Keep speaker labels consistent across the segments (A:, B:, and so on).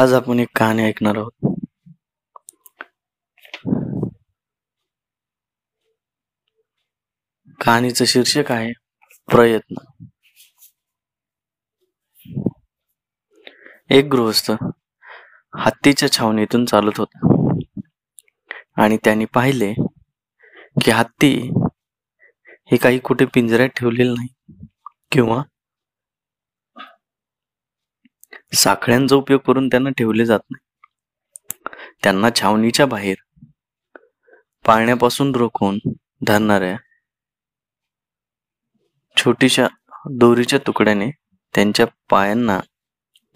A: आज आपण एक कहाणी ऐकणार आहोत. कहाणीचं शीर्षक आहे प्रयत्न. एक गृहस्थ हत्तीच्या छावणीतून चालत होता. आणि त्यांनी पाहिले की हत्ती हे काही कुठे पिंजऱ्यात ठेवलेलं नाही किंवा साखळ्यांचा उपयोग करून त्यांना ठेवले जात नाही. त्यांना छावणीच्या बाहेर पाळण्यापासून रोखून धरणाऱ्या छोटीशा दोरीच्या तुकड्याने त्यांच्या पायांना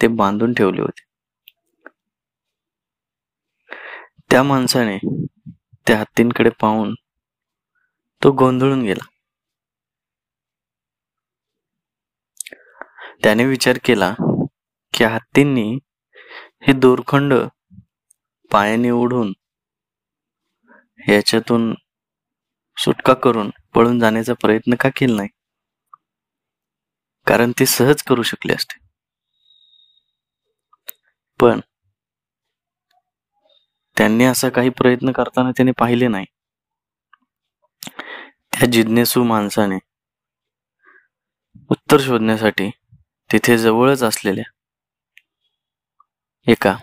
A: ते बांधून ठेवले होते. त्या माणसाने त्या हत्तींकडे पाहून तो गोंधळून गेला. त्याने विचार केला की हत्तींनी हे दोरखंड पायाने ओढून याच्यातून सुटका करून पळून जाण्याचा प्रयत्न का केला नाही? कारण ते सहज करू शकले असते. पण त्यांनी असा काही प्रयत्न करताना त्याने पाहिले नाही. त्या जिज्ञेसू माणसाने उत्तर शोधण्यासाठी तिथे जवळच असलेल्या एका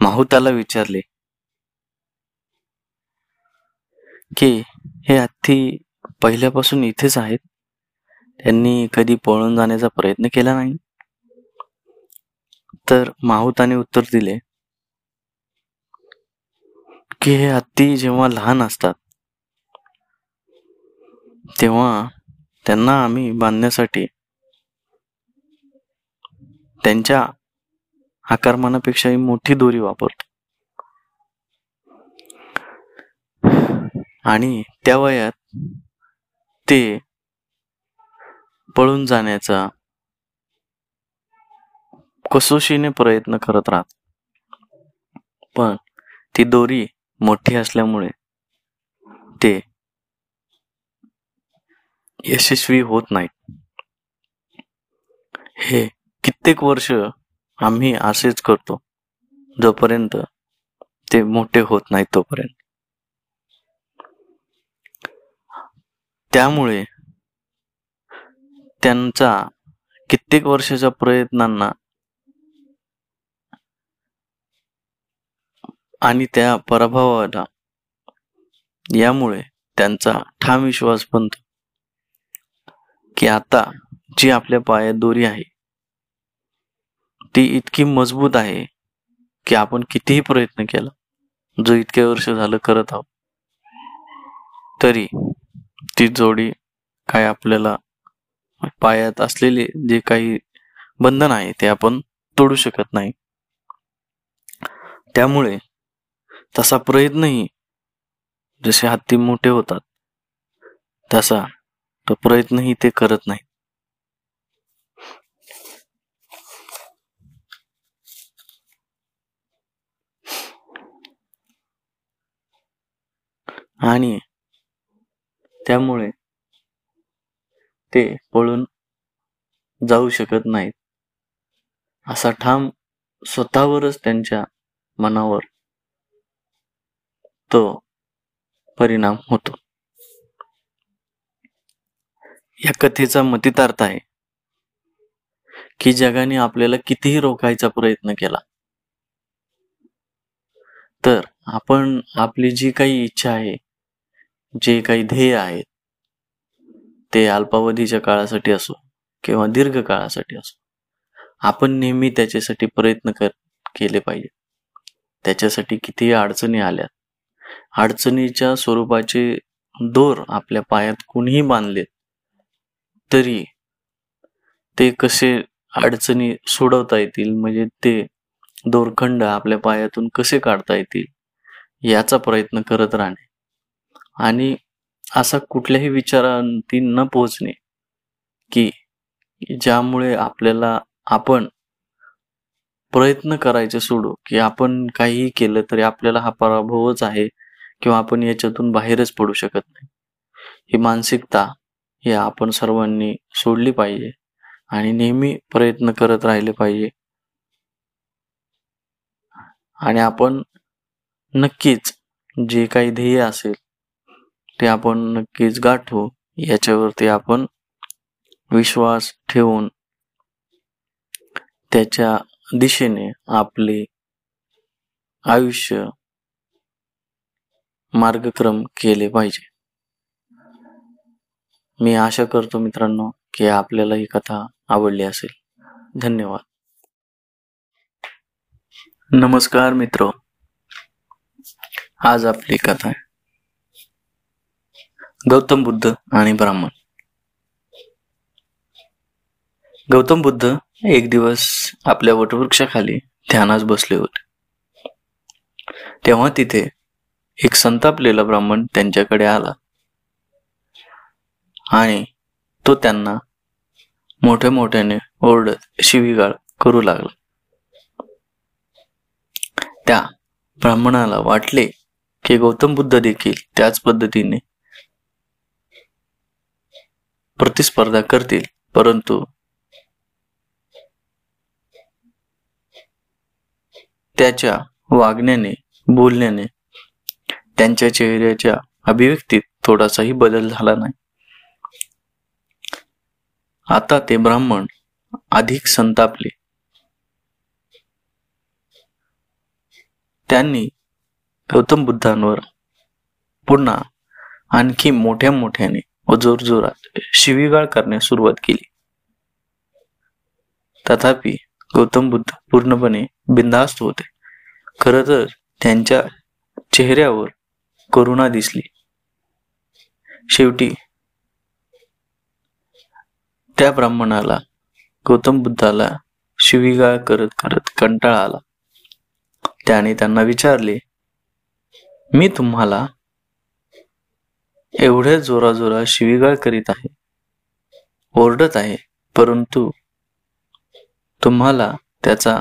A: माहुताला विचारले. की हे हत्ती पहिल्यापासून इथेच आहेत? त्यांनी कधी पळून जाण्याचा प्रयत्न केला नाही? तर माहुताने उत्तर दिले की हे हत्ती जेव्हा लहान असतात तेव्हा त्यांना आम्ही बांधण्यासाठी त्यांच्या आकारमानापेक्षाही मोठी दोरी वापरतो. आणि त्या वयात ते पळून जाण्याचा कसोशीने प्रयत्न करत राहत पण ती दोरी मोठी असल्यामुळे ते यशस्वी होत नाही हे कित्येक वर्ष आम्ही असेच करतो. जोपर्यंत ते मोठे होत नाही तोपर्यंत. त्यामुळे त्यांचा कित्येक वर्षाच्या प्रयत्नांना आणि त्या पराभवाला यामुळे त्यांचा ठाम विश्वास बनतो. की आता जी आपल्या पायात दोरी आहे ती इतकी मजबूत आहे की आपण कितीही प्रयत्न केला जो इतके वर्ष झालं करत आहोत तरी ती जोडी काय आपल्याला पायात असलेले जे काही बंधन आहे ते आपण तोडू शकत नाही. त्यामुळे तसा प्रयत्नही जसे हत्ती मोठे होतात तसा तो प्रयत्नही ते करत नाही आणि त्यामुळे ते पळून जाऊ शकत नाहीत. असा ठाम स्वतःवरच त्यांच्या मनावर तो परिणाम होतो. या कथेचा मतितार्थ आहे की जगाने आपल्याला कितीही रोखायचा प्रयत्न केला तर आपण आपली जी काही इच्छा आहे जे काही ध्येय आहेत ते अल्पावधीच्या काळासाठी असो किंवा दीर्घ काळासाठी असो आपण नेहमी त्याच्यासाठी प्रयत्न कर केले पाहिजे. त्याच्यासाठी कितीही अडचणी आल्या अडचणीच्या स्वरूपाचे दोर आपल्या पायात कुणीही बांधले तरी ते कसे अडचणी सोडवता येतील म्हणजे ते दोरखंड आपल्या पायातून कसे काढता येतील याचा प्रयत्न करत राहणे. आणि असा कुठल्याही विचारांती न पोहोचणे की ज्यामुळे आपल्याला आपण प्रयत्न करायचे सोडू की आपण काहीही केलं तरी आपल्याला हा पराभवच आहे किंवा आपण याच्यातून बाहेरच पडू शकत नाही. ही मानसिकता ही आपण सर्वांनी सोडली पाहिजे आणि नेहमी प्रयत्न करत राहिले पाहिजे. आणि आपण नक्कीच जे काही ध्येय असेल ते आपण नक्कीच गाठू. याच्यावरती आपण विश्वास ठेवून त्याच्या दिशेने आपले आयुष्य मार्गक्रम केले पाहिजे. मी आशा करतो मित्रांनो की आपल्याला ही कथा आवडली असेल. धन्यवाद. नमस्कार मित्र. आज आपली कथा आहे. गौतम बुद्ध आणि ब्राह्मण. गौतम बुद्ध एक दिवस आपल्या वटवृक्षाखाली ध्यानास बसले होते. तेव्हा तिथे एक संतापलेला ब्राह्मण त्यांच्याकडे आला. आणि तो त्यांना मोठ्या मोठ्याने ओरडत शिवीगाळ करू लागला. त्या ब्राह्मणाला वाटले की गौतम बुद्ध देखील त्याच पद्धतीने प्रतिस्पर्धा करतील. परंतु त्याच्या वागण्याने बोलण्याने त्यांच्या चेहऱ्याच्या अभिव्यक्तीत थोडासाही बदल झाला नाही. आता ते ब्राह्मण अधिक संतापले. त्यांनी गौतम बुद्धांवर पुन्हा आणखी मोठ्या मोठ्याने व जोरजोरात शिवीगाळ करण्यास सुरुवात केली. तथापि गौतम बुद्ध पूर्णपणे बिंदास्त होते. खर तर त्यांच्या चेहऱ्यावर करुणा दिसली. शेवटी त्या ब्राह्मणाला गौतम बुद्धाला शिवीगाळ करत करत कंटाळा आला. त्याने त्यांना विचारले मी तुम्हाला एवढ्या जोराजोरा शिवीगाळ करीत आहे. ओरडत आहे. परंतु तुम्हाला त्याचा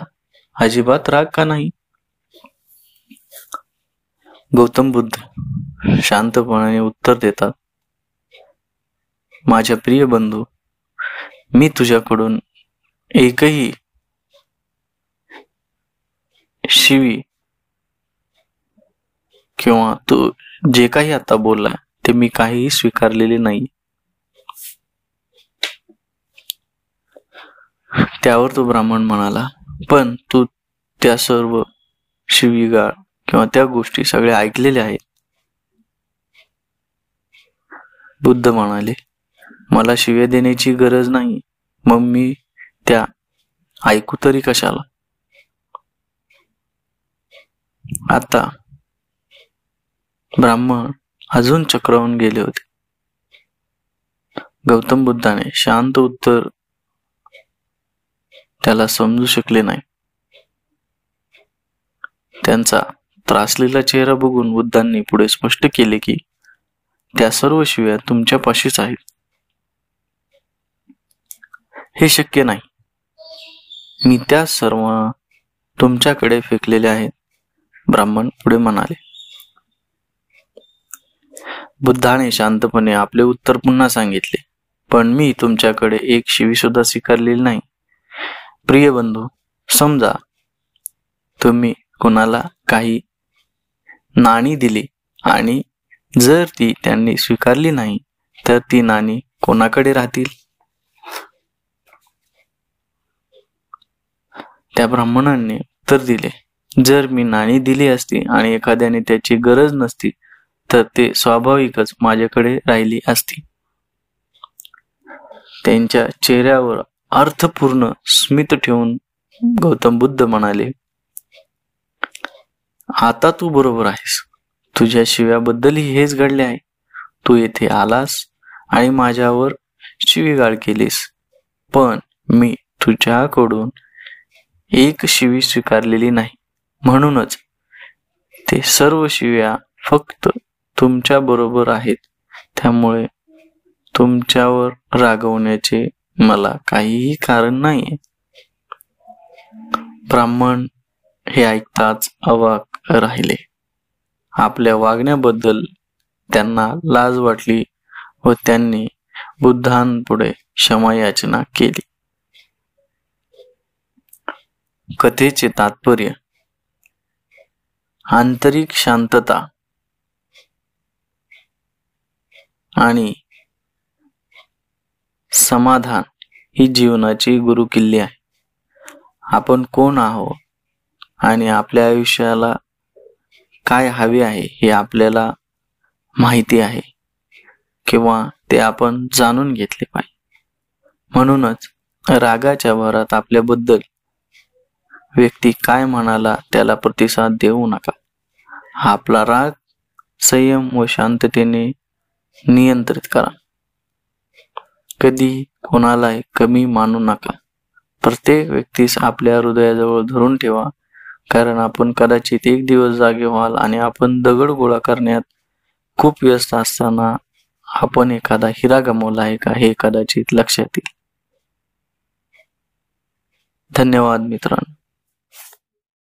A: अजिबात राग का नाही? गौतम बुद्ध शांतपणाने उत्तर देतात माझ्या प्रिय बंधू मी तुझ्याकडून एकही शिवी किंवा तू जे काही आता बोलला ते मी काहीही स्वीकारलेले नाही. त्यावर तो ब्राह्मण म्हणाला पण तू त्या सर्व शिवीगाळ किंवा त्या गोष्टी सगळ्या ऐकलेल्या आहेत. बुद्ध म्हणाले मला शिव्या देण्याची गरज नाही. मग मी त्या ऐकू तरी कशाला? आता ब्राह्मण अजून चक्रावून गेले होते. गौतम बुद्धाने शांत उत्तर त्याला समजू शकले नाही. त्यांचा त्रासलेला चेहरा बघून बुद्धांनी पुढे स्पष्ट केले की त्या सर्व शिव्या तुमच्यापाशीच आहेत. हे शक्य नाही. मी त्या सर्व तुमच्याकडे फेकलेले आहेत ब्राह्मण पुढे म्हणाले. बुद्धाने शांतपणे आपले उत्तर पुन्हा सांगितले. पण मी तुमच्याकडे एक शिवी सुद्धा स्वीकारलेली नाही. प्रिय बंधू समजा तुम्ही कोणाला काही नाणी दिली आणि जर ती त्यांनी स्वीकारली नाही तर ती नाणी कोणाकडे राहतील? त्या ब्राह्मणांनी उत्तर दिले जर मी नाणी दिली असती आणि एखाद्याने त्याची गरज नसती तर ते स्वाभाविकच माझ्याकडे राहिली असती. त्यांच्या चेहऱ्यावर अर्थपूर्ण स्मित ठेवून गौतम बुद्ध म्हणाले आता तू बरोबर आहेस. तुझ्या शिव्याबद्दलही हेच घडले आहे. तू येथे आलास आणि माझ्यावर शिवीगाळ केलीस. पण मी तुझ्याकडून एक शिवी स्वीकारलेली नाही. म्हणूनच ते सर्व शिव्या फक्त तुमच्या बरोबर आहेत. त्यामुळे तुमच्यावर रागवण्याचे मला काहीही कारण नाही ब्राह्मण हे ऐकताच अवाक राहिले. आपल्या वागण्याबद्दल त्यांना लाज वाटली व त्यांनी बुद्धांपुढे क्षमायाचना केली. कथेचे तात्पर्य आंतरिक शांतता आणि समाधान ही जीवनाची गुरुकिल्ली आहे. आपण कोण आहोत आणि आपल्या आयुष्याला काय हवे आहे हे आपल्याला माहिती आहे किंवा ते आपण जाणून घेतले पाहिजे. म्हणूनच रागाच्या भरात आपल्याबद्दल व्यक्ती काय म्हणाला त्याला प्रतिसाद देऊ नका. आपला राग संयम व शांततेने नियंत्रित करा. कधी कोणालाही कमी मानू नका. प्रत्येक व्यक्तीस आपल्या हृदयाजवळ धरून ठेवा. कारण आपण कदाचित एक दिवस जागे व्हाल आणि आपण दगड गोळा करण्यात खूप व्यस्त असताना आपण एखादा हिरा गमावला आहे का हे कदाचित लक्षात येईल. धन्यवाद मित्रांनो.